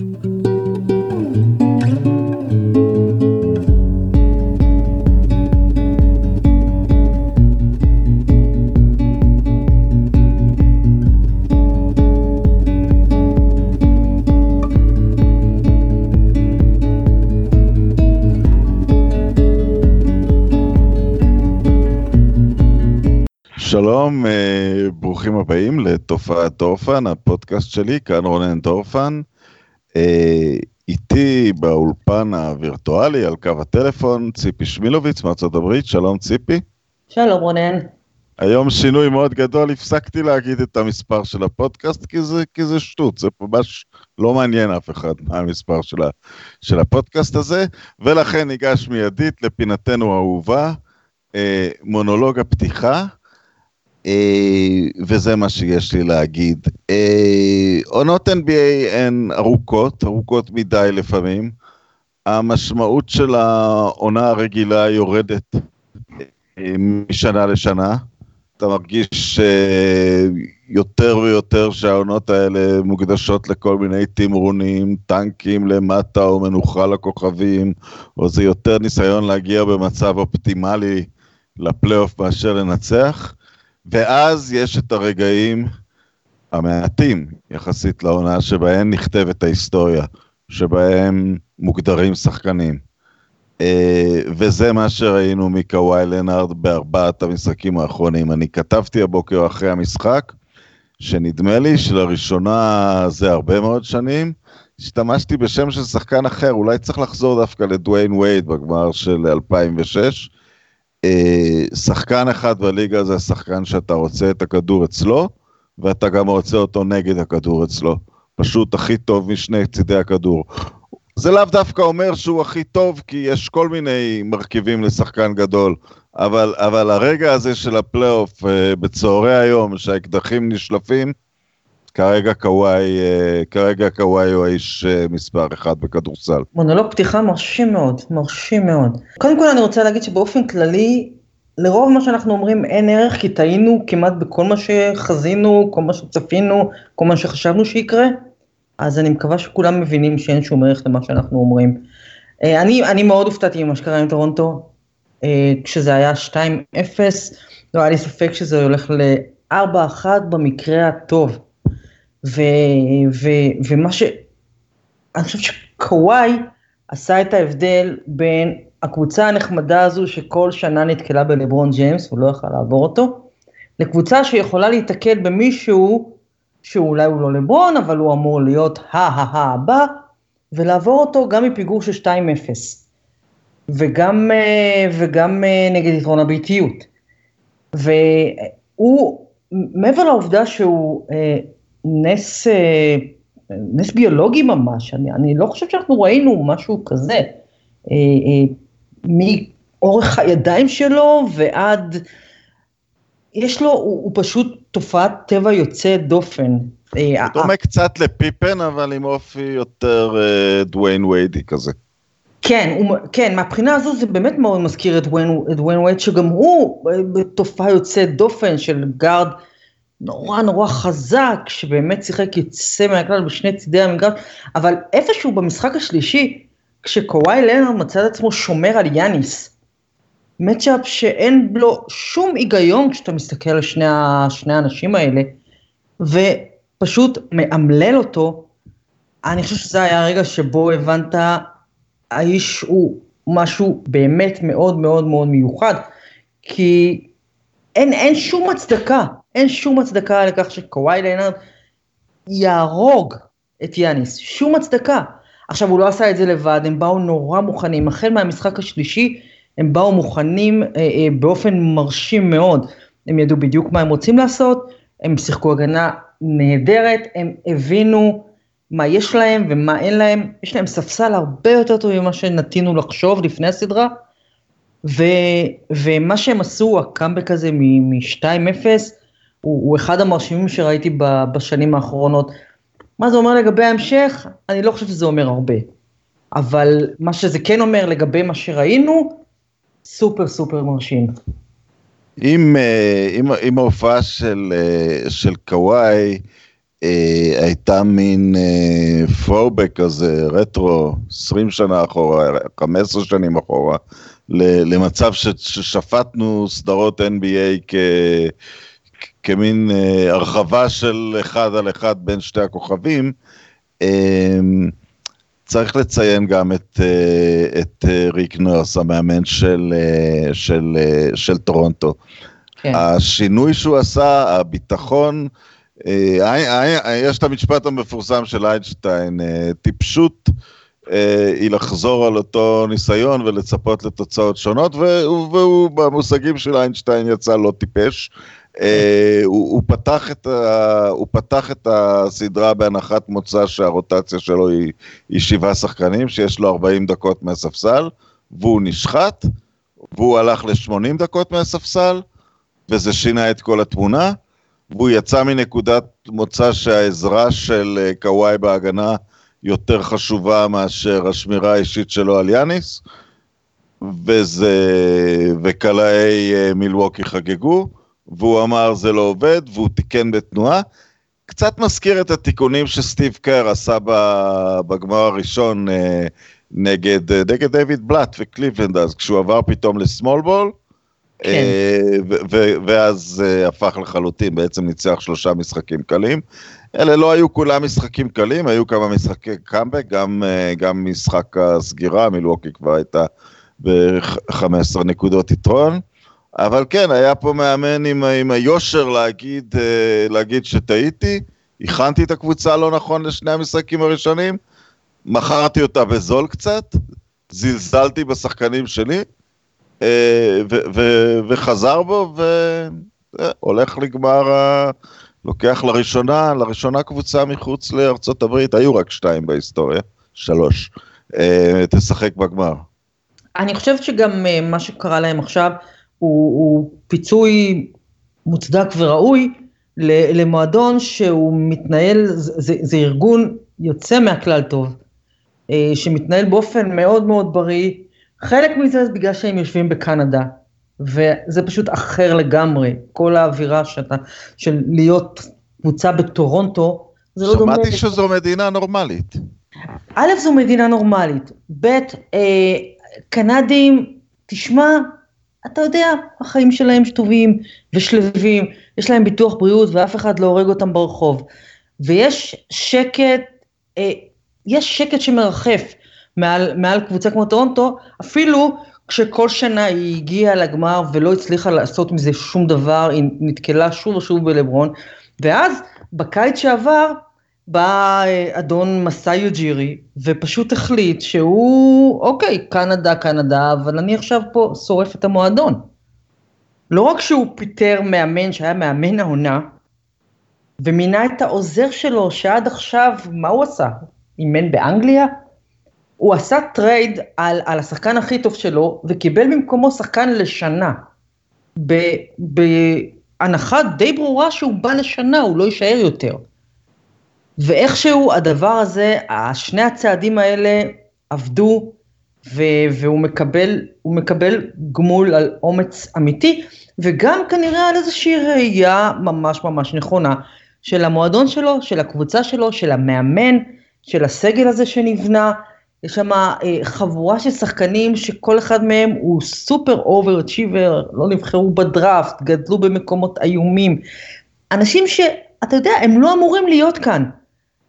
שלום, אה, ברוכים הבאים לתופעת דורפן, הפודקאסט שלי, כאן רונן דורפן. אה, איתי באולפן הווירטואלי על קו הטלפון, ציפי שמילוביץ מארצות הברית, שלום ציפי. שלום רונן. היום שינוי מאוד גדול, הפסקתי להגיד את המספר של הפודקאסט, כי זה, כי זה שטות, זה ממש לא מעניין אף אחד מה המספר של, ה, של הפודקאסט הזה, ולכן ניגש מיידית לפינתנו האהובה, אה, מונולוג הפתיחה. אה, וזה מה שיש לי להגיד. אה, עונות NBA הן ארוכות, ארוכות מדי לפעמים. המשמעות של העונה הרגילה יורדת אה, משנה לשנה. אתה מרגיש יותר ויותר שהעונות האלה מוקדשות לכל מיני תמרונים, טנקים למטה או מנוחה לכוכבים, או זה יותר ניסיון להגיע במצב אופטימלי לפלייאוף מאשר לנצח. ואז יש את הרגעים המעטים יחסית לעונה שבהם נכתבת ההיסטוריה, שבהם מוגדרים שחקנים. אה, וזה מה שראינו מקוואי לנארד בארבעת המשחקים האחרונים. אני כתבתי הבוקר אחרי המשחק, שנדמה לי שלראשונה זה הרבה מאוד שנים, השתמשתי בשם של שחקן אחר, אולי צריך לחזור דווקא לדוויין וייד בגמר של 2006, אה, שחקן אחד בליגה זה השחקן שאתה רוצה את הכדור אצלו, ואתה גם רוצה אותו נגד הכדור אצלו. פשוט הכי טוב משני צידי הכדור. זה לאו דווקא אומר שהוא הכי טוב, כי יש כל מיני מרכיבים לשחקן גדול, אבל, אבל הרגע הזה של הפלייאוף אה, בצהרי היום, שהאקדחים נשלפים, כרגע קוואי, אה, כרגע קוואי הוא האיש אה, מספר אחד בכדורסל. מונולוג פתיחה מרשים מאוד, מרשים מאוד. קודם כל אני רוצה להגיד שבאופן כללי, לרוב מה שאנחנו אומרים אין ערך, כי טעינו כמעט בכל מה שחזינו, כל מה שצפינו, כל מה שחשבנו שיקרה, אז אני מקווה שכולם מבינים שאין שום ערך למה שאנחנו אומרים. אה, אני, אני מאוד הופתעתי ממה שקרה עם טורונטו, כשזה היה 2-0, לא היה לי ספק שזה הולך ל-4-1 במקרה הטוב. ו, ו, ומה ש... אני חושבת שקוואי עשה את ההבדל בין הקבוצה הנחמדה הזו שכל שנה נתקלה בלברון ג'יימס, הוא לא יכל לעבור אותו, לקבוצה שיכולה להיתקל במישהו שאולי הוא לא לברון, אבל הוא אמור להיות ה-ה-ה הבא, ולעבור אותו גם מפיגור של 2-0, וגם, אה, וגם אה, נגד יתרון הביתיות. והוא, מעבר לעובדה שהוא אה, נס, אה, נס ביולוגי ממש, אני, אני לא חושבת שאנחנו ראינו משהו כזה, אה, אה, מאורך הידיים שלו ועד, יש לו, הוא, הוא פשוט תופעת טבע יוצא דופן. הוא דומה קצת לפיפן, אבל עם אופי יותר דוויין ויידי כזה. כן, הוא, כן, מהבחינה הזו זה באמת מאוד מזכיר את דוויין וייד, שגם הוא בתופעה יוצאת דופן של גארד נורא נורא חזק, שבאמת שיחק יוצא מהכלל בשני צידי המגרש, אבל איפשהו במשחק השלישי, כשקוואי לנר מצא את עצמו שומר על יאניס, מצ'אפ שאין בו שום היגיון כשאתה מסתכל על שני, שני האנשים האלה, ופשוט מאמלל אותו, אני חושב שזה היה הרגע שבו הבנת, האיש הוא משהו באמת מאוד מאוד מאוד מיוחד, כי אין, אין שום הצדקה אין שום הצדקה לכך שקוואי ליינרד יהרוג את יאניס, שום הצדקה. עכשיו הוא לא עשה את זה לבד, הם באו נורא מוכנים, החל מהמשחק השלישי הם באו מוכנים אה, אה, באופן מרשים מאוד, הם ידעו בדיוק מה הם רוצים לעשות, הם שיחקו הגנה נהדרת, הם הבינו מה יש להם ומה אין להם, יש להם ספסל הרבה יותר טוב ממה שנטינו לחשוב לפני הסדרה, ו, ומה שהם עשו, הקאמבק הזה מ-2-0, הוא, הוא אחד המרשימים שראיתי בשנים האחרונות. מה זה אומר לגבי ההמשך? אני לא חושב שזה אומר הרבה. אבל מה שזה כן אומר לגבי מה שראינו, סופר סופר מרשים. עם, אה, עם, עם ההופעה של, אה, של קוואי, אה, הייתה מין throwback כזה, רטרו, 20 שנה אחורה, 15 שנים אחורה, למצב ששפטנו סדרות NBA כ, כמין אה, הרחבה של אחד על אחד בין שתי הכוכבים. אה, צריך לציין גם את, אה, את אה, ריק נורס, המאמן של, אה, של, של, של טורונטו. כן. השינוי שהוא עשה, הביטחון, יש את המשפט המפורסם של איינשטיין, טיפשות היא לחזור על אותו ניסיון ולצפות לתוצאות שונות, והוא במושגים של איינשטיין יצא לא טיפש. אה, הוא, הוא, פתח את ה, הוא פתח את הסדרה בהנחת מוצא שהרוטציה שלו היא, היא שבעה שחקנים, שיש לו 40 דקות מהספסל, והוא נשחט, והוא הלך ל-80 דקות מהספסל, וזה שינה את כל התמונה, והוא יצא מנקודת מוצא שהעזרה של אה, קוואי בהגנה יותר חשובה מאשר השמירה האישית שלו על יאניס, וזה, וקלעי אה, מילווקי חגגו. והוא אמר זה לא עובד, והוא תיקן בתנועה. קצת מזכיר את התיקונים שסטיב קר עשה בגמר הראשון אה, נגד, אה, נגד דיוויד בלאט וקליבלנד אז, כשהוא עבר פתאום לסמול בול, כן. אה, ואז הפך לחלוטין, בעצם ניצח שלושה משחקים קלים. אלה לא היו כולם משחקים קלים, היו כמה משחקי קאמבק, גם, גם משחק הסגירה, מילווקי כבר הייתה ב-15 נקודות יתרון. אבל כן, היה פה מאמן עם, עם היושר להגיד, אה, להגיד שטעיתי, הכנתי את הקבוצה לא נכון לשני המשחקים הראשונים, מכרתי אותה בזול קצת, זלזלתי בשחקנים שלי, אה, ו, ו, וחזר בו, והולך לגמר, לוקח לראשונה, לראשונה קבוצה מחוץ לארצות הברית, היו רק שתיים בהיסטוריה, שלוש, אה, תשחק בגמר. אני חושבת שגם מה שקרה להם עכשיו, הוא, הוא פיצוי מוצדק וראוי למועדון שהוא מתנהל, זה, זה ארגון יוצא מהכלל טוב, אה, שמתנהל באופן מאוד מאוד בריא, חלק מזה זה בגלל שהם יושבים בקנדה, וזה פשוט אחר לגמרי, כל האווירה שאתה, של להיות קבוצה בטורונטו, זה לא דומה. שמעתי שזו מדינה נורמלית. א', זו מדינה נורמלית, ב', אה, קנדים, תשמע, אתה יודע, החיים שלהם שטובים ושלווים, יש להם ביטוח בריאות ואף אחד לא הורג אותם ברחוב. ויש שקט, אה, יש שקט שמרחף מעל, מעל קבוצה כמו טורונטו, אפילו כשכל שנה היא הגיעה לגמר ולא הצליחה לעשות מזה שום דבר, היא נתקלה שוב ושוב בלברון, ואז בקיץ שעבר, בא אה, אדון מסאי יוג'ירי ופשוט החליט שהוא, אוקיי, קנדה, קנדה, אבל אני עכשיו פה שורף את המועדון. לא רק שהוא פיטר מאמן שהיה מאמן העונה, ומינה את העוזר שלו, שעד עכשיו, מה הוא עשה? אימן באנגליה? הוא עשה trade על, על השחקן הכי טוב שלו, וקיבל במקומו שחקן לשנה. בהנחה די ברורה שהוא בא לשנה, הוא לא יישאר יותר. ואיכשהו הדבר הזה, שני הצעדים האלה עבדו, ו- והוא מקבל, מקבל גמול על אומץ אמיתי, וגם כנראה על איזושהי ראייה ממש ממש נכונה של המועדון שלו, של הקבוצה שלו, של המאמן, של הסגל הזה שנבנה. יש שם אה, חבורה של שחקנים שכל אחד מהם הוא super over achiever, לא נבחרו בדראפט, גדלו במקומות איומים. אנשים שאתה יודע, הם לא אמורים להיות כאן.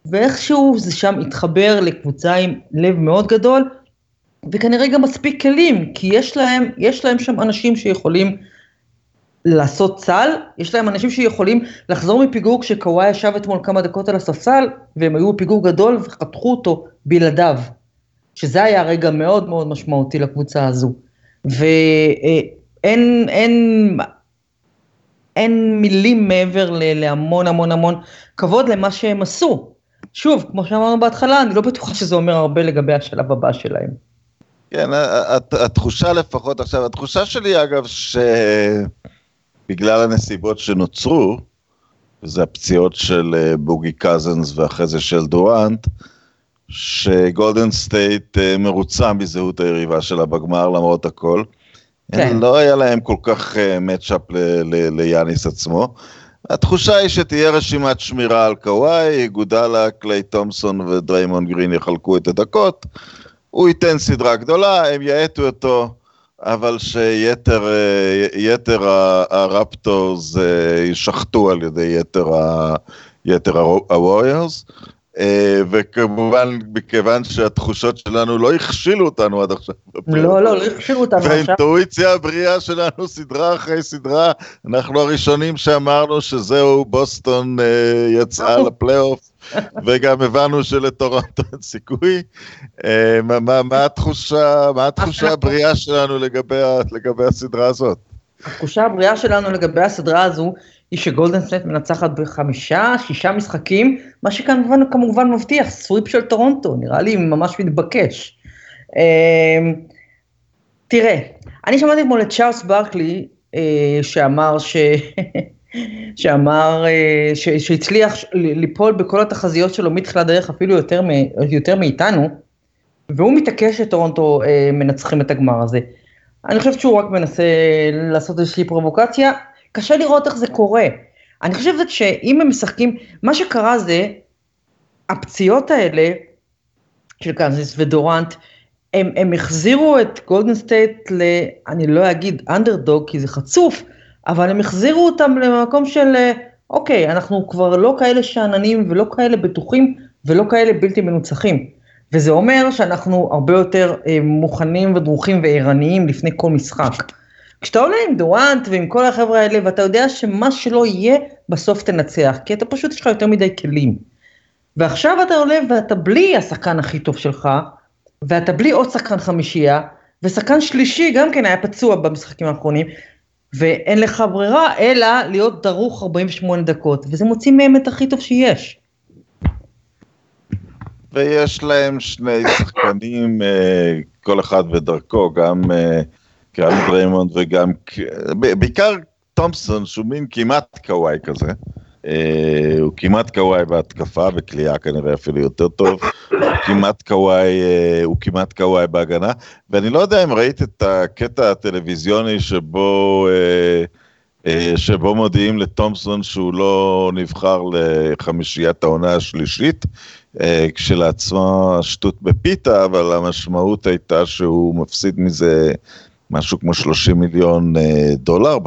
ואיכשהו זה שם התחבר לקבוצה עם לב מאוד גדול, וכנראה גם מספיק כלים, כי יש להם, יש להם שם אנשים שיכולים לעשות צל, יש להם אנשים שיכולים לחזור מפיגור כשקוואי ישב אתמול כמה דקות על הספסל, והם היו בפיגור גדול וחתכו אותו בלעדיו, שזה היה רגע מאוד מאוד משמעותי לקבוצה הזו. ואין, אין, אין מילים מעבר להמון המון המון כבוד למה שהם עשו. שוב, כמו שאמרנו בהתחלה, אני לא בטוחה שזה אומר הרבה לגבי השלב הבא שלהם. כן, התחושה לפחות עכשיו, התחושה שלי אגב, שבגלל הנסיבות שנוצרו, וזה הפציעות של אה, בוגי קזנס ואחרי זה של דורנט, שגולדן סטייט אה, מרוצה מזהות היריבה שלה בגמר למרות הכל. כן. לא היה להם כל כך matchup אה, ליאניס עצמו. התחושה היא שתהיה רשימת שמירה על קוואי, גודלה, קליי תומסון ודריימון גרין יחלקו את הדקות, הוא ייתן סדרה גדולה, הם יאטו אותו, אבל שיתר יתר הרפטורס יישחטו על ידי יתר, יתר הווריורס. אה, וכמובן, מכיוון שהתחושות שלנו לא הכשילו אותנו עד עכשיו. לא, לא, לא הכשילו אותנו עכשיו. והאינטואיציה הבריאה שלנו, סדרה אחרי סדרה, אנחנו הראשונים שאמרנו שזהו, בוסטון אה, יצאה לפלייאוף, וגם הבנו שלטורונטו אין סיכוי. אה, מה התחושה הבריאה שלנו לגבי הסדרה הזאת? התחושה הבריאה שלנו לגבי הסדרה הזו היא שגולדן סטייט מנצחת בחמישה, שישה משחקים, מה שכמובן כמובן מבטיח sweep של טורונטו, נראה לי ממש מתבקש. אמ, תראה, אני שמעתי אתמול את צ'ארלס ברקלי, אה, שאמר ש... שאמר אה, ש... שהצליח ליפול בכל התחזיות שלו מתחילת דרך אפילו יותר, מ... יותר מאיתנו, והוא מתעקש שטורונטו אה, מנצחים את הגמר הזה. אני חושבת שהוא רק מנסה לעשות איזושהי פרובוקציה, קשה לראות איך זה קורה. אני חושבת שאם הם משחקים, מה שקרה זה, הפציעות האלה של קזנס ודורנט, הם, הם החזירו את גולדן סטייט ל... אני לא אגיד אנדרדוג כי זה חצוף, אבל הם החזירו אותם למקום של אוקיי, אנחנו כבר לא כאלה שאננים ולא כאלה בטוחים ולא כאלה בלתי מנוצחים. וזה אומר שאנחנו הרבה יותר אה, מוכנים ודרוכים וערניים לפני כל משחק. כשאתה עולה עם דורנט ועם כל החבר'ה האלה ואתה יודע שמה שלא יהיה בסוף תנצח, כי אתה פשוט יש לך יותר מדי כלים. ועכשיו אתה עולה ואתה בלי השחקן הכי טוב שלך, ואתה בלי עוד שחקן חמישייה, ושחקן שלישי גם כן היה פצוע במשחקים האחרונים, ואין לך ברירה אלא להיות דרוך 48 דקות, וזה מוציא מהם את הכי טוב שיש. ויש להם שני שחקנים, אה, כל אחד בדרכו, גם אה, גם דריימונד וגם, בעיקר תומפסון שהוא מין כמעט קוואי כזה. Uh, הוא כמעט קוואי בהתקפה, בקליעה כנראה אפילו יותר טוב, הוא כמעט קוואי, הוא כמעט קוואי בהגנה, ואני לא יודע אם ראית את הקטע הטלוויזיוני שבו, שבו מודיעים לתומפסון שהוא לא נבחר לחמישיית העונה השלישית, uh, כשלעצמו שטות בפיתה, אבל המשמעות הייתה שהוא מפסיד מזה משהו כמו 30 מיליון אה, דולר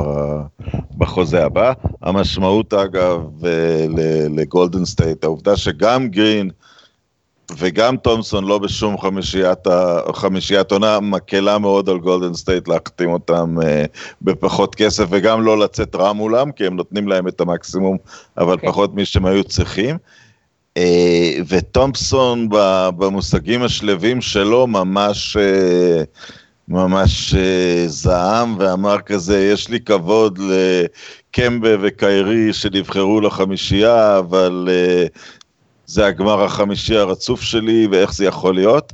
בחוזה הבא. המשמעות אגב אה, לגולדן סטייט, העובדה שגם גרין וגם תומסון לא בשום חמישיית, חמישיית עונה, מקלה מאוד על גולדן סטייט להחתים אותם אה, בפחות כסף וגם לא לצאת רע מולם, כי הם נותנים להם את המקסימום, אבל okay. כן. פחות מי שהם היו צריכים. ותומפסון במושגים השלווים שלו ממש ממש uh, זעם ואמר כזה, יש לי כבוד לקמבה וקיירי שנבחרו לחמישייה, אבל זה הגמר החמישי הרצוף שלי ואיך זה יכול להיות.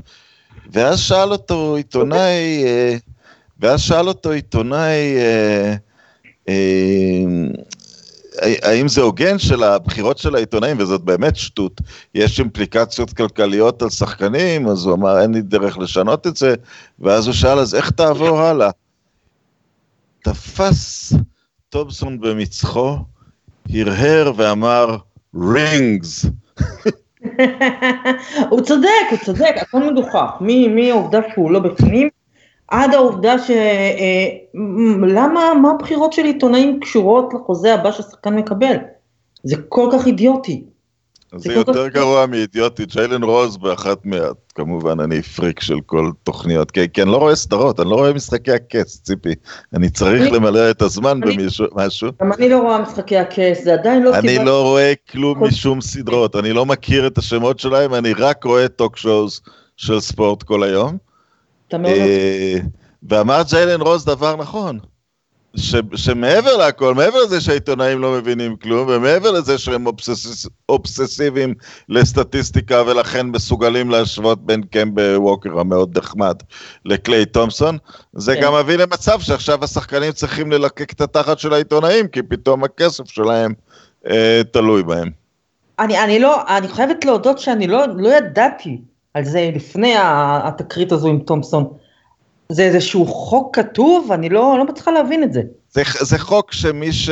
ואז שאל אותו עיתונאי, ואז שאל אותו עיתונאי, האם זה הוגן של הבחירות של העיתונאים, וזאת באמת שטות, יש אימפליקציות כלכליות על שחקנים, אז הוא אמר, אין לי דרך לשנות את זה, ואז הוא שאל, אז איך תעבור הלאה? תפס טובסון במצחו, הרהר ואמר, רינגס. הוא צודק, הוא צודק, הכל מדוכח. מהעובדה שהוא לא בפנים, עד העובדה ש... אה, למה, מה הבחירות של עיתונאים קשורות לחוזה הבא שהשחקן מקבל? זה כל כך אידיוטי. זה, זה יותר כך... גרוע מאידיוטי, ג'יילן רוז באחת מה... כמובן, אני פריק של כל תוכניות, כי, כי אני לא רואה סדרות, אני לא רואה משחקי הכס, ציפי. אני צריך אני... למלא את הזמן אני... במשהו. גם אני לא רואה משחקי הכס, זה עדיין לא... אני לא רואה כלום כל... משום סדרות, אני לא מכיר את השמות שלהם, אני רק רואה talk shows של ספורט כל היום. אה, ואמר ג'יילן רוז דבר נכון, ש, שמעבר לכל, מעבר לזה שהעיתונאים לא מבינים כלום, ומעבר לזה שהם obsess, אובססיביים לסטטיסטיקה ולכן מסוגלים להשוות בין קמבה ווקר המאוד נחמד לקליי תומסון, זה כן. גם מביא למצב שעכשיו השחקנים צריכים ללקק את התחת של העיתונאים, כי פתאום הכסף שלהם אה, תלוי בהם. אני, אני לא, אני חייבת להודות שאני לא, לא ידעתי על זה לפני התקרית הזו עם תומפסון. זה איזשהו חוק כתוב? אני לא, לא מצליחה להבין את זה. זה. זה חוק שמי ש...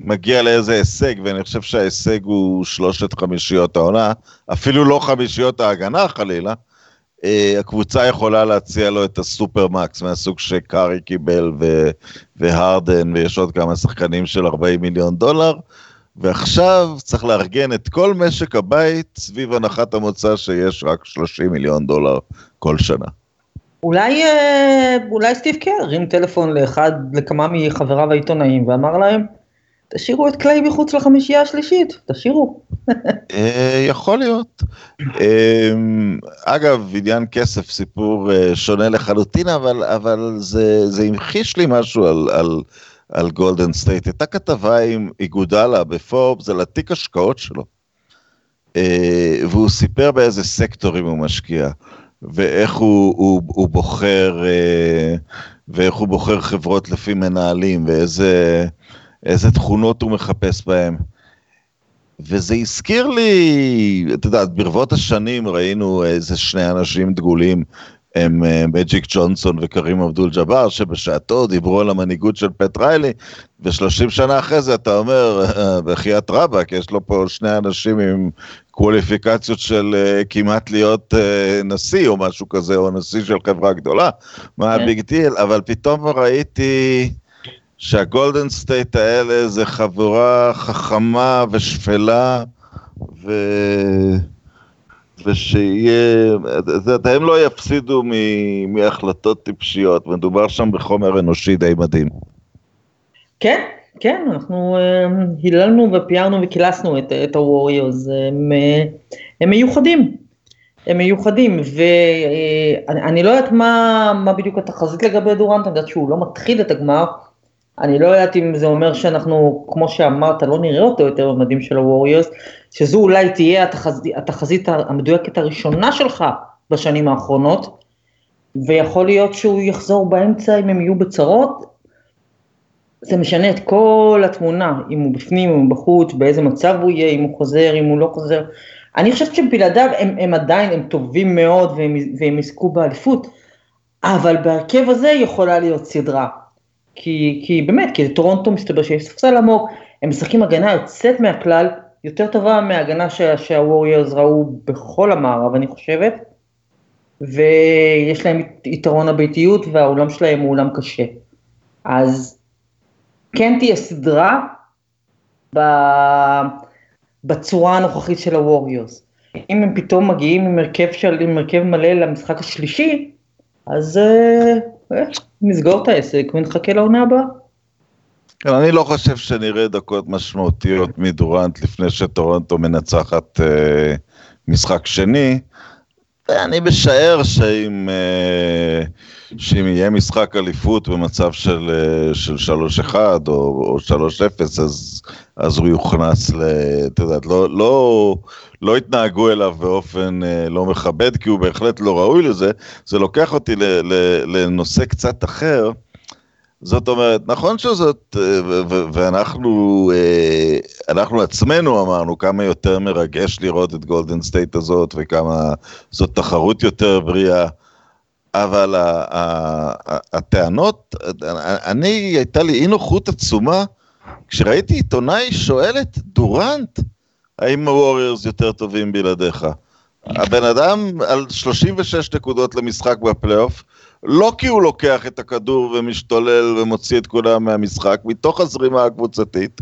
מגיע לאיזה הישג, ואני חושב שההישג הוא שלושת חמישיות העונה, אפילו לא חמישיות ההגנה חלילה, אה, הקבוצה יכולה להציע לו את הסופר מקס מהסוג שקארי קיבל ו- והרדן ויש עוד כמה שחקנים של 40 מיליון דולר ועכשיו צריך לארגן את כל משק הבית סביב הנחת המוצא שיש רק 30 מיליון דולר כל שנה. אולי, אה, אולי סטיב קר הרים טלפון לאחד, לכמה מחבריו העיתונאים ואמר להם, תשאירו את קליי מחוץ לחמישייה השלישית, תשאירו. אה, יכול להיות. אה, אגב, עניין כסף, סיפור שונה לחלוטין, אבל, אבל זה, זה המחיש לי משהו על, על, על גולדן סטייט. הייתה כתבה עם איגודלה בפורבס על התיק השקעות שלו. והוא סיפר באיזה סקטורים הוא משקיע. ואיך הוא, הוא, הוא בוחר, אה, ואיך הוא בוחר חברות לפי מנהלים, ואיזה תכונות הוא מחפש בהם. וזה הזכיר לי, את יודעת, ברבות השנים ראינו איזה שני אנשים דגולים, הם אה, מג'יק ג'ונסון וקרים אבדול ג'אבר, שבשעתו דיברו על המנהיגות של פט ריילי, ושלושים שנה אחרי זה אתה אומר, אה, בחייאת רבאק, יש לו פה שני אנשים עם קווליפיקציות של uh, כמעט להיות uh, נשיא או משהו כזה, או נשיא של חברה גדולה, מה כן. ה big deal, אבל פתאום ראיתי שהגולדן סטייט האלה זה חבורה חכמה ושקולה, ו... ושיהיה, הם לא יפסידו מ... מהחלטות טיפשיות, מדובר שם בחומר אנושי די מדהים. כן, כן, אנחנו אה, היללנו ופיארנו וקילסנו את, את הווריורס, הם, אה, הם מיוחדים, הם מיוחדים, ואני uh, לא יודעת מה, מה בדיוק התחזית לגבי דורנט, אני יודעת שהוא לא מתחיל את הגמר, אני לא יודעת אם זה אומר שאנחנו, כמו שאמרת, לא נראה אותו יותר במדים של הווריורס, שזו אולי תהיה התחזית, התחזית המדויקת הראשונה שלך בשנים האחרונות, ויכול להיות שהוא יחזור באמצע אם הם יהיו בצרות, זה משנה את כל התמונה, אם הוא בפנים, אם הוא בחוץ, באיזה מצב הוא יהיה, אם הוא חוזר, אם הוא לא חוזר. אני חושבת שבלעדיו הם, הם עדיין, הם טובים מאוד והם, והם יזכו באליפות, אבל בהרכב הזה יכולה להיות סדרה. כי, כי באמת, כי לטורונטו מסתבר שיש ספסל עמוק, הם משחקים הגנה יוצאת מהכלל, יותר טובה מההגנה שהווריורס ראו בכל המערב, אני חושבת, ויש להם יתרון הביתיות והאולם שלהם הוא אולם קשה. אז כן תהיה סדרה. בצורה הנוכחית של הווריורס. אם הם פתאום מגיעים עם הרכב, של, עם הרכב מלא למשחק השלישי, אז אה, אה, נסגור את העסק ונחכה לעונה הבאה. כן, אני לא חושב שנראה דקות משמעותיות מדורנט לפני שטורונטו מנצחת אה, משחק שני. ואני משער שאם, אה, שאם יהיה משחק אליפות במצב של, אה, של 3-1 או, או 3-0, אז, אז הוא יוכנס ל... אתה יודע, לא, לא, לא התנהגו אליו באופן אה, לא מכבד, כי הוא בהחלט לא ראוי לזה. זה לוקח אותי ל, ל, לנושא קצת אחר. זאת אומרת, נכון שזאת, אה, ואנחנו אה, אנחנו עצמנו אמרנו כמה יותר מרגש לראות את גולדן סטייט הזאת וכמה זאת תחרות יותר בריאה, אבל הטענות, אני, הייתה לי אי נוחות עצומה כשראיתי עיתונאי שואל את דורנט, האם הווריורס יותר טובים בלעדיך? הבן אדם על 36 נקודות למשחק בפלייאוף, לא כי הוא לוקח את הכדור ומשתולל ומוציא את כולם מהמשחק, מתוך הזרימה הקבוצתית.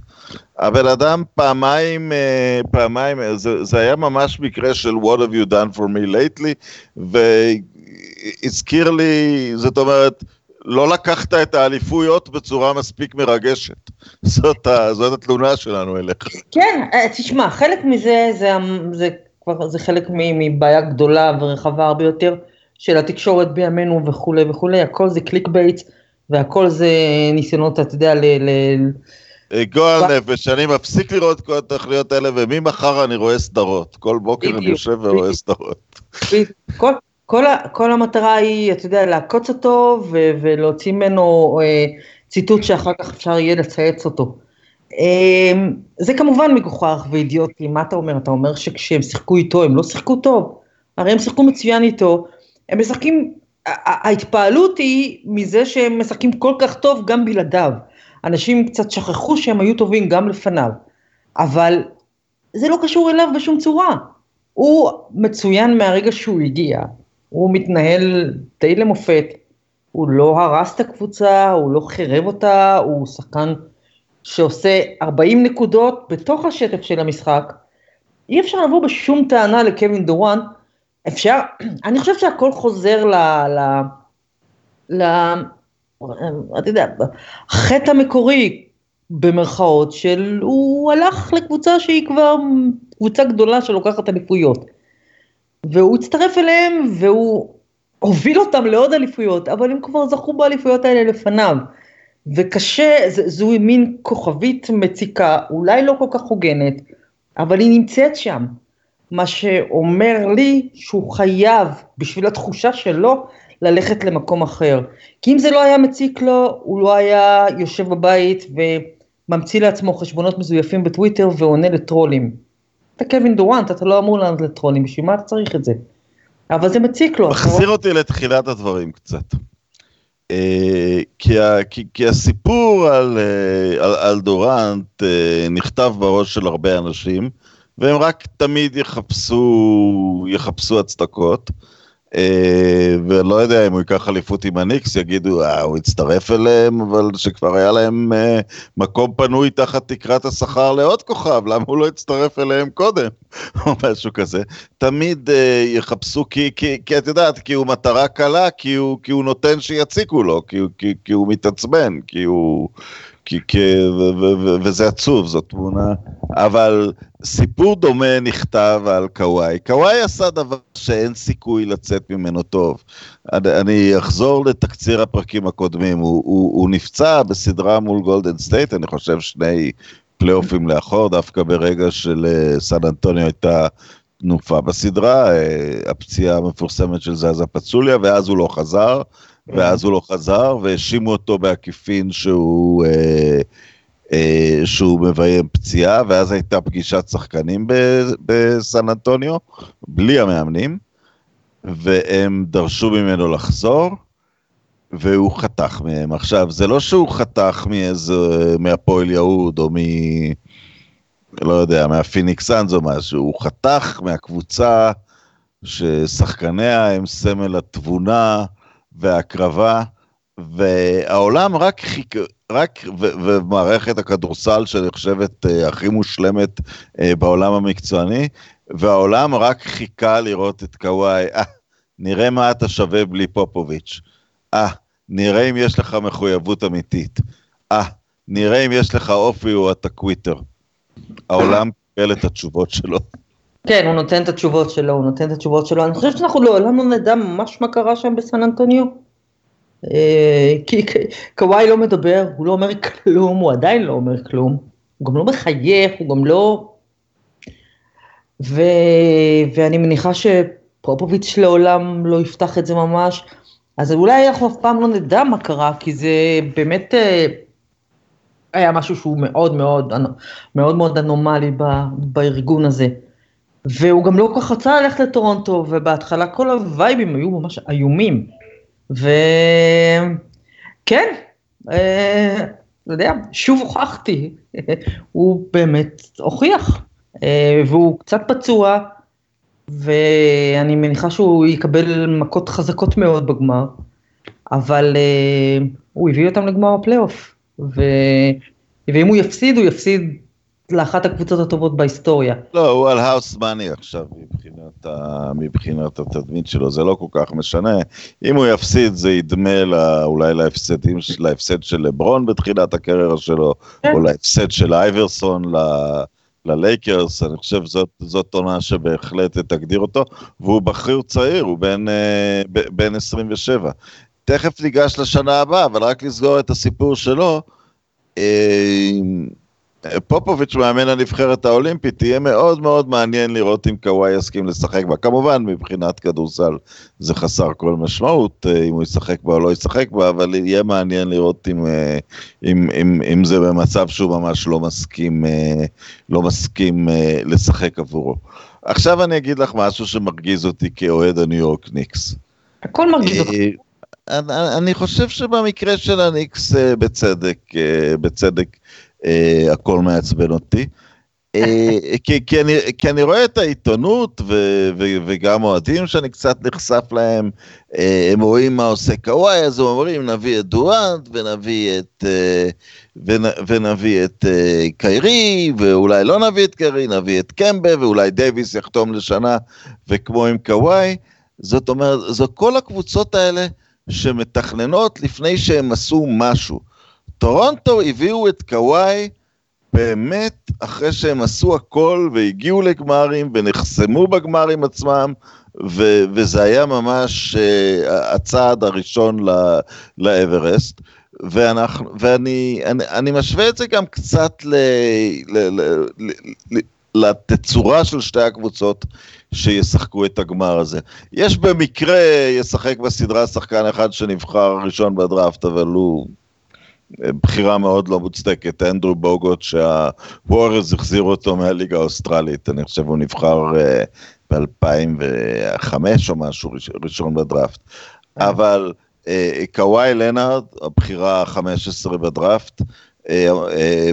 הבן אדם פעמיים, אה, פעמיים, זה, זה היה ממש מקרה של what have you done for me lately, והזכיר לי, זאת אומרת, לא לקחת את האליפויות בצורה מספיק מרגשת. זאת, ה, זאת התלונה שלנו אליך. כן, אה, תשמע, חלק מזה זה, זה, כבר, זה חלק מבעיה גדולה ורחבה הרבה יותר. של התקשורת בימינו וכולי וכולי, הכל זה clickbait והכל זה ניסיונות, אתה יודע, ל... ל... גועל נפש, אני מפסיק לראות כל התוכניות האלה, וממחר אני רואה סדרות. כל בוקר אני יושב ורואה סדרות. כל, המטרה היא, אתה יודע, לעקוץ אותו ולהוציא ממנו אה, ציטוט שאחר כך אפשר יהיה לצייץ אותו. אה, זה כמובן מגוחך ואידיוטי, מה אתה אומר? אתה אומר שכשהם שיחקו איתו הם לא שיחקו טוב? הרי הם שיחקו מצוין איתו, הם משחקים, ההתפעלות היא מזה שהם משחקים כל כך טוב גם בלעדיו. אנשים קצת שכחו שהם היו טובים גם לפניו, אבל זה לא קשור אליו בשום צורה. הוא מצוין מהרגע שהוא הגיע, הוא מתנהל די למופת, הוא לא הרס את הקבוצה, הוא לא חירב אותה, הוא שחקן שעושה 40 נקודות בתוך השטף של המשחק. אי אפשר לבוא בשום טענה לקווין דורן, אפשר, אני חושבת שהכל חוזר ל... ל... ל... אתה יודע, החטא המקורי במרכאות של הוא הלך לקבוצה שהיא כבר קבוצה גדולה שלוקחת אליפויות. והוא הצטרף אליהם והוא הוביל אותם לעוד אליפויות, אבל הם כבר זכו באליפויות האלה לפניו. וקשה, זו מין כוכבית מציקה, אולי לא כל כך הוגנת, אבל היא נמצאת שם. מה שאומר לי שהוא חייב, בשביל התחושה שלו, ללכת למקום אחר. כי אם זה לא היה מציק לו, הוא לא היה יושב בבית וממציא לעצמו חשבונות מזויפים בטוויטר ועונה לטרולים. אתה קווין דורנט, אתה לא אמור לענות לטרולים, בשביל מה אתה צריך את זה? אבל זה מציק לו. מחזיר אותי לתחילת הדברים קצת. אה, כי, כי, כי הסיפור על, אה, על, על דורנט אה, נכתב בראש של הרבה אנשים, והם רק תמיד יחפשו, יחפשו הצדקות. אה, ולא יודע אם הוא ייקח אליפות עם הניקס, יגידו, אה, הוא יצטרף אליהם, אבל שכבר היה להם אה, מקום פנוי תחת תקרת השכר לעוד כוכב, למה הוא לא יצטרף אליהם קודם, או משהו כזה. תמיד אה, יחפשו, כי, כי, כי את יודעת, כי הוא מטרה קלה, כי הוא, כי הוא נותן שיציקו לו, כי, כי, כי הוא מתעצבן, כי הוא... כי, כי, ו, ו, ו, וזה עצוב, זו תמונה, אבל סיפור דומה נכתב על קוואי. קוואי עשה דבר שאין סיכוי לצאת ממנו טוב. אני, אני אחזור לתקציר הפרקים הקודמים, הוא, הוא, הוא נפצע בסדרה מול גולדן סטייט, אני חושב שני פלייאופים לאחור, דווקא ברגע סן אה, אנטוניו הייתה תנופה בסדרה, אה, הפציעה המפורסמת של זאזא פאצ'וליה, ואז הוא לא חזר. ואז הוא לא חזר, והאשימו אותו בעקיפין שהוא, אה, אה, שהוא מביים פציעה, ואז הייתה פגישת שחקנים בסן אנטוניו, בלי המאמנים, והם דרשו ממנו לחזור, והוא חתך מהם. עכשיו, זה לא שהוא חתך מאיזה, מהפועל יהוד, או מ... לא יודע, מהפיניקס סאנז או משהו, הוא חתך מהקבוצה ששחקניה הם סמל התבונה, וההקרבה, והעולם רק חיכה, רק, ומערכת הכדורסל שנחשבת uh, הכי מושלמת uh, בעולם המקצועני, והעולם רק חיכה לראות את קוואי, אה, נראה מה אתה שווה בלי פופוביץ', אה, נראה אם יש לך מחויבות אמיתית, אה, נראה אם יש לך אופי או אתה קוויטר. העולם קיבל את התשובות שלו. כן, הוא נותן את התשובות שלו, הוא נותן את התשובות שלו. אני חושבת שאנחנו לעולם לא נדע ממש מה קרה שם בסן אנטוניו. אה, כי קוואי לא מדבר, הוא לא אומר כלום, הוא עדיין לא אומר כלום. הוא גם לא מחייך, הוא גם לא... ו... ואני מניחה שפרופוביץ' לעולם לא יפתח את זה ממש. אז אולי אנחנו אף פעם לא נדע מה קרה, כי זה באמת אה, היה משהו שהוא מאוד מאוד מאוד מאוד אנומלי בארגון הזה. והוא גם לא כל כך רצה ללכת לטורונטו, ובהתחלה כל הווייבים היו ממש איומים. וכן, אתה יודע, שוב הוכחתי, הוא באמת הוכיח, אה, והוא קצת פצוע, ואני מניחה שהוא יקבל מכות חזקות מאוד בגמר, אבל אה, הוא הביא אותם לגמר הפלייאוף. ואם הוא יפסיד, הוא יפסיד לאחת הקבוצות הטובות בהיסטוריה. לא, הוא על house money עכשיו מבחינת, ה... מבחינת התדמית שלו, זה לא כל כך משנה. אם הוא יפסיד זה ידמה לה, אולי להפסדים, להפסד של לברון בתחילת הקריירה שלו, כן. או להפסד של אייברסון ל... ללייקרס, אני חושב שזאת עונה שבהחלט תגדיר אותו, והוא בחיר צעיר, הוא בן, אה, בן 27. תכף ניגש לשנה הבאה, אבל רק לסגור את הסיפור שלו, אה, פופוביץ' מאמן הנבחרת האולימפית, תהיה מאוד מאוד מעניין לראות אם קוואי יסכים לשחק בה. כמובן, מבחינת כדורסל זה חסר כל משמעות, אה, אם הוא ישחק בה או לא ישחק בה, אבל יהיה מעניין לראות אם, אה, אם, אם, אם זה במצב שהוא ממש לא מסכים, אה, לא מסכים לשחק עבורו. עכשיו אני אגיד לך משהו שמרגיז אותי כאוהד הניו יורק ניקס. הכל מרגיז אותי. אני, אני חושב שבמקרה של הניקס בצדק, בצדק הכל מעצבן אותי. כי, כי, אני, כי אני רואה את העיתונות ו, ו, וגם אוהדים שאני קצת נחשף להם, הם רואים מה עושה קוואי, אז הם אומרים נביא את דוראנט ונביא את, ונביא את קיירי, ואולי לא נביא את קיירי, נביא את קמבה, ואולי דייוויס יחתום לשנה, וכמו עם קוואי. זאת אומרת, זו כל הקבוצות האלה שמתכננות לפני שהם עשו משהו. טורונטו הביאו את קוואי באמת אחרי שהם עשו הכל והגיעו לגמרים ונחסמו בגמרים עצמם, ו- וזה היה ממש uh, הצעד הראשון לאברסט. ואנחנו, ואני אני, אני משווה את זה גם קצת ל, ל, ל, ל, ל, לתצורה של שתי הקבוצות שישחקו את הגמר הזה. יש במקרה, ישחק בסדרה שחקן אחד שנבחר ראשון בדראפט, אבל הוא בחירה מאוד לא מוצדקת, אנדרו בוגוט, שהוורז החזיר אותו מהליגה האוסטרלית, אני חושב הוא נבחר uh, ב-2005 או משהו ראשון בדראפט. אבל אה, קוואי לנארד, הבחירה ה-15 בדראפט,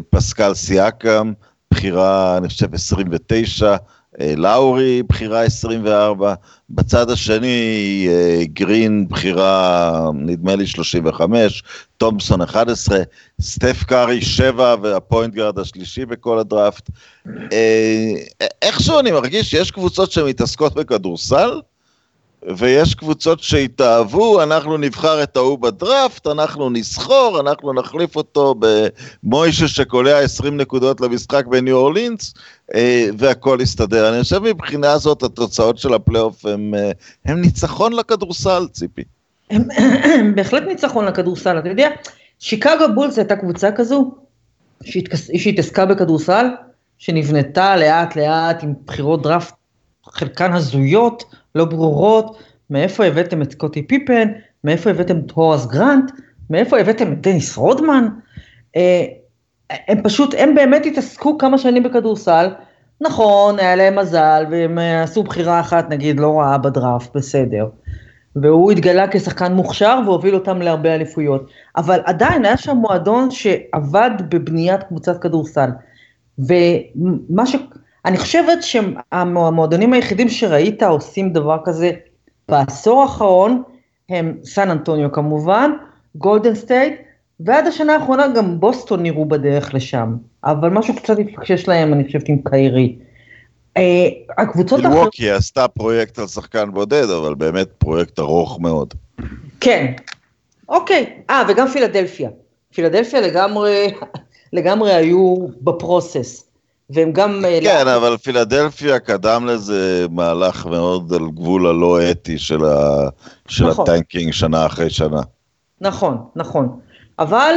פסקל סיאקם, בחירה, אני חושב, 29, אה, לאורי, בחירה 24, בצד השני אה, גרין, בחירה נדמה לי 35, תומפסון 11, סטף קארי 7 וה point guard השלישי בכל הדראפט. אה, איכשהו אני מרגיש שיש קבוצות שמתעסקות בכדורסל, ויש קבוצות שהתאהבו, אנחנו נבחר את ההוא בדראפט, אנחנו נסחור, אנחנו נחליף אותו במוישה שקולע 20 נקודות למשחק בניו אורלינס, אה, והכל יסתדר. אני חושב מבחינה הזאת התוצאות של הפלייאוף הם, אה, הם ניצחון לכדורסל, ציפי. הם, הם בהחלט ניצחון לכדורסל, אתה יודע, שיקגו בולס הייתה קבוצה כזו, שהתעסקה בכדורסל, שנבנתה לאט לאט עם בחירות דראפט, חלקן הזויות, לא ברורות, מאיפה הבאתם את סקוטי פיפן, מאיפה הבאתם את הורס גרנט, מאיפה הבאתם את דניס רודמן, אה, הם פשוט, הם באמת התעסקו כמה שנים בכדורסל, נכון, היה להם מזל, והם אה, עשו בחירה אחת, נגיד, לא רעה בדראפט, בסדר. והוא התגלה כשחקן מוכשר והוביל אותם להרבה אליפויות. אבל עדיין היה שם מועדון שעבד בבניית קבוצת כדורסל. ומה ש... אני חושבת שהמועדונים היחידים שראית עושים דבר כזה בעשור האחרון, הם סן אנטוניו כמובן, גולדן סטייט, ועד השנה האחרונה גם בוסטון נראו בדרך לשם, אבל משהו קצת התפקשש להם, אני חושבת, עם קיירי. אה, הקבוצות האחרות... מילווקי עשתה פרויקט על שחקן בודד, אבל באמת פרויקט ארוך מאוד. כן, אוקיי. אה, וגם פילדלפיה. פילדלפיה לגמרי, לגמרי היו בפרוסס. והם גם... אה, כן, לה... אבל פילדלפיה קדם לזה מהלך מאוד על גבול הלא אתי של, ה... של נכון. הטנקינג שנה אחרי שנה. נכון, נכון. אבל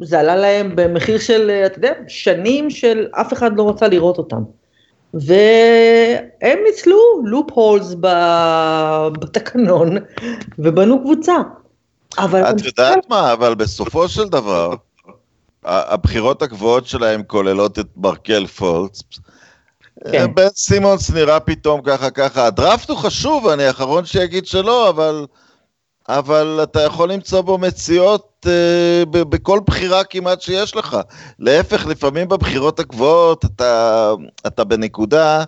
זה עלה להם במחיר של, אה, אתה יודע, שנים של אף אחד לא רצה לראות אותם. והם ניצלו לופ הולס בתקנון ובנו קבוצה. אבל... את יודעת מה, אבל בסופו של דבר, הבחירות הגבוהות שלהם כוללות את מרקל פולץ. כן. בן סימונס נראה פתאום ככה ככה, הדראפט הוא חשוב, אני האחרון שיגיד שלא, אבל, אבל אתה יכול למצוא בו מציאות אה, ב- בכל בחירה כמעט שיש לך. להפך, לפעמים בבחירות הגבוהות אתה, אתה בנקודה,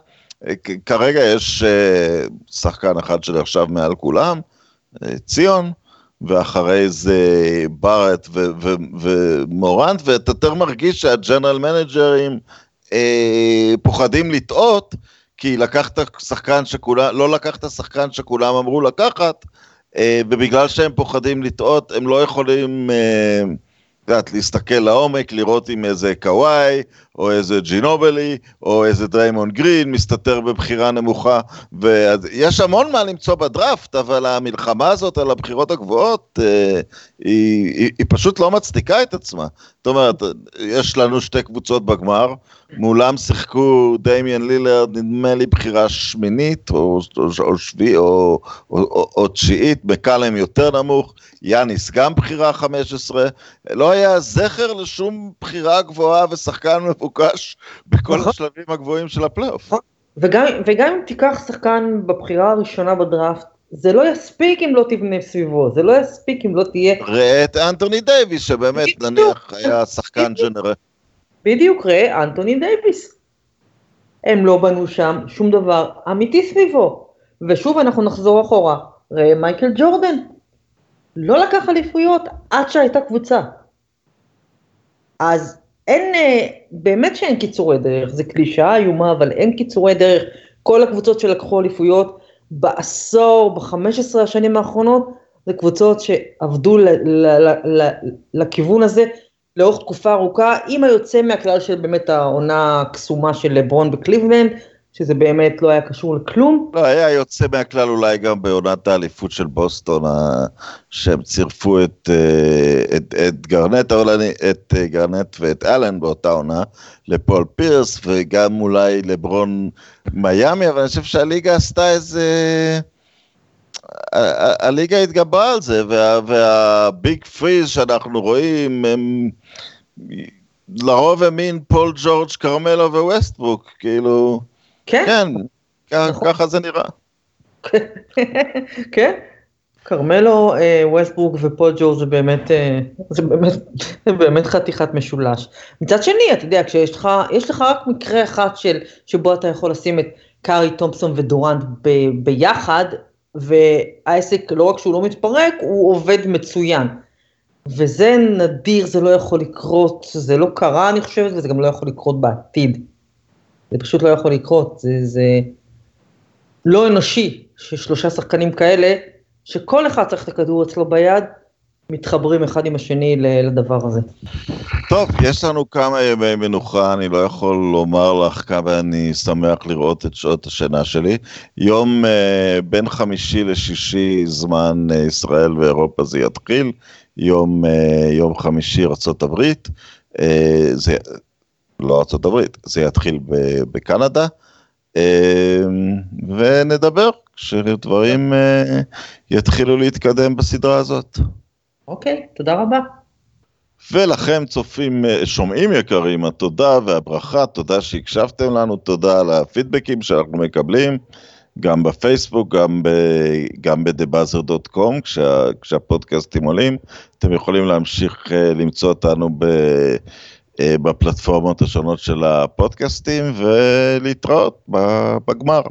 אה, כרגע יש אה, שחקן אחד שנחשב מעל כולם, אה, ציון, ואחרי זה בארט ומורנט, ואתה יותר מרגיש שהג'נרל מנג'רים אה, פוחדים לטעות, כי לקחת שחקן שכולם, לא לקחת שחקן שכולם אמרו לקחת, אה, ובגלל שהם פוחדים לטעות, הם לא יכולים... אה, יודעת, להסתכל לעומק, לראות אם איזה קוואי, או איזה ג'ינובלי, או איזה דריימון גרין מסתתר בבחירה נמוכה, ויש המון מה למצוא בדראפט, אבל המלחמה הזאת על הבחירות הגבוהות, אה, היא, היא, היא פשוט לא מצדיקה את עצמה. זאת אומרת, יש לנו שתי קבוצות בגמר, מולם שיחקו דמיאן לילרד, נדמה לי בחירה שמינית, או, או, או שביעית, או, או, או, או תשיעית, בקלם יותר נמוך, יאניס גם בחירה 15, לא היה זכר לשום בחירה גבוהה ושחקן מבוקש בכל נכון. השלבים הגבוהים של הפלייאוף. וגם, וגם אם תיקח שחקן בבחירה הראשונה בדראפט, זה לא יספיק אם לא תבנה סביבו, זה לא יספיק אם לא תהיה... ראה את אנטוני דייוויס, שבאמת נניח היה שחקן general. בדיוק, ראה אנטוני דייוויס. הם לא בנו שם שום דבר אמיתי סביבו. ושוב אנחנו נחזור אחורה, ראה מייקל ג'ורדן. לא לקח אליפויות עד שהייתה קבוצה. אז אין, אה, באמת שאין קיצורי דרך, זה קלישאה איומה, אבל אין קיצורי דרך. כל הקבוצות שלקחו אליפויות בעשור, בחמש עשרה השנים האחרונות, זה קבוצות שעבדו לכיוון הזה לאורך תקופה ארוכה, עם היוצא מהכלל של באמת העונה הקסומה של לברון בקליבלנד, שזה באמת לא היה קשור לכלום. לא, היה יוצא מהכלל אולי גם בעונת האליפות של בוסטון, שהם צירפו את, אה, את, את גרנט, את אה, גרנט ואת אלן באותה עונה, לפול פירס, וגם אולי לברון מיאמי, אבל אני חושב שהליגה עשתה איזה... הליגה התגברה על זה, וה, והביג פריז שאנחנו רואים, הם לרוב הם מין פול ג'ורג' קרמלו וווסטברוק, כאילו, כן, כן, נכון. ככה זה נראה. כן. כרמלו, אה, ווסטברוק ופול ג'ורג' זה באמת, אה, זה באמת, זה באמת חתיכת משולש. מצד שני, אתה יודע, כשיש לך, יש לך רק מקרה אחד של, שבו אתה יכול לשים את קארי תומפסון ודורנט ב, ביחד, והעסק לא רק שהוא לא מתפרק, הוא עובד מצוין. וזה נדיר, זה לא יכול לקרות, זה לא קרה אני חושבת, וזה גם לא יכול לקרות בעתיד. זה פשוט לא יכול לקרות, זה, זה לא אנושי ששלושה שחקנים כאלה, שכל אחד צריך את הכדור אצלו ביד, מתחברים אחד עם השני לדבר הזה. טוב, יש לנו כמה ימי מנוחה, אני לא יכול לומר לך כמה אני שמח לראות את שעות השינה שלי. יום אה, בין חמישי לשישי זמן אה, ישראל ואירופה זה יתחיל, יום, אה, יום חמישי ארה"ב, אה, זה לא ארה"ב, זה יתחיל ב, בקנדה, אה, ונדבר כשדברים אה, יתחילו להתקדם בסדרה הזאת. אוקיי, תודה רבה. ולכם צופים, אה, שומעים יקרים, התודה והברכה, תודה שהקשבתם לנו, תודה על הפידבקים שאנחנו מקבלים, גם בפייסבוק, גם, ב, גם ב-TheBuzzer.com, כשה, כשהפודקאסטים עולים, אתם יכולים להמשיך uh, למצוא אותנו ב, uh, בפלטפורמות השונות של הפודקאסטים ולהתראות בגמר.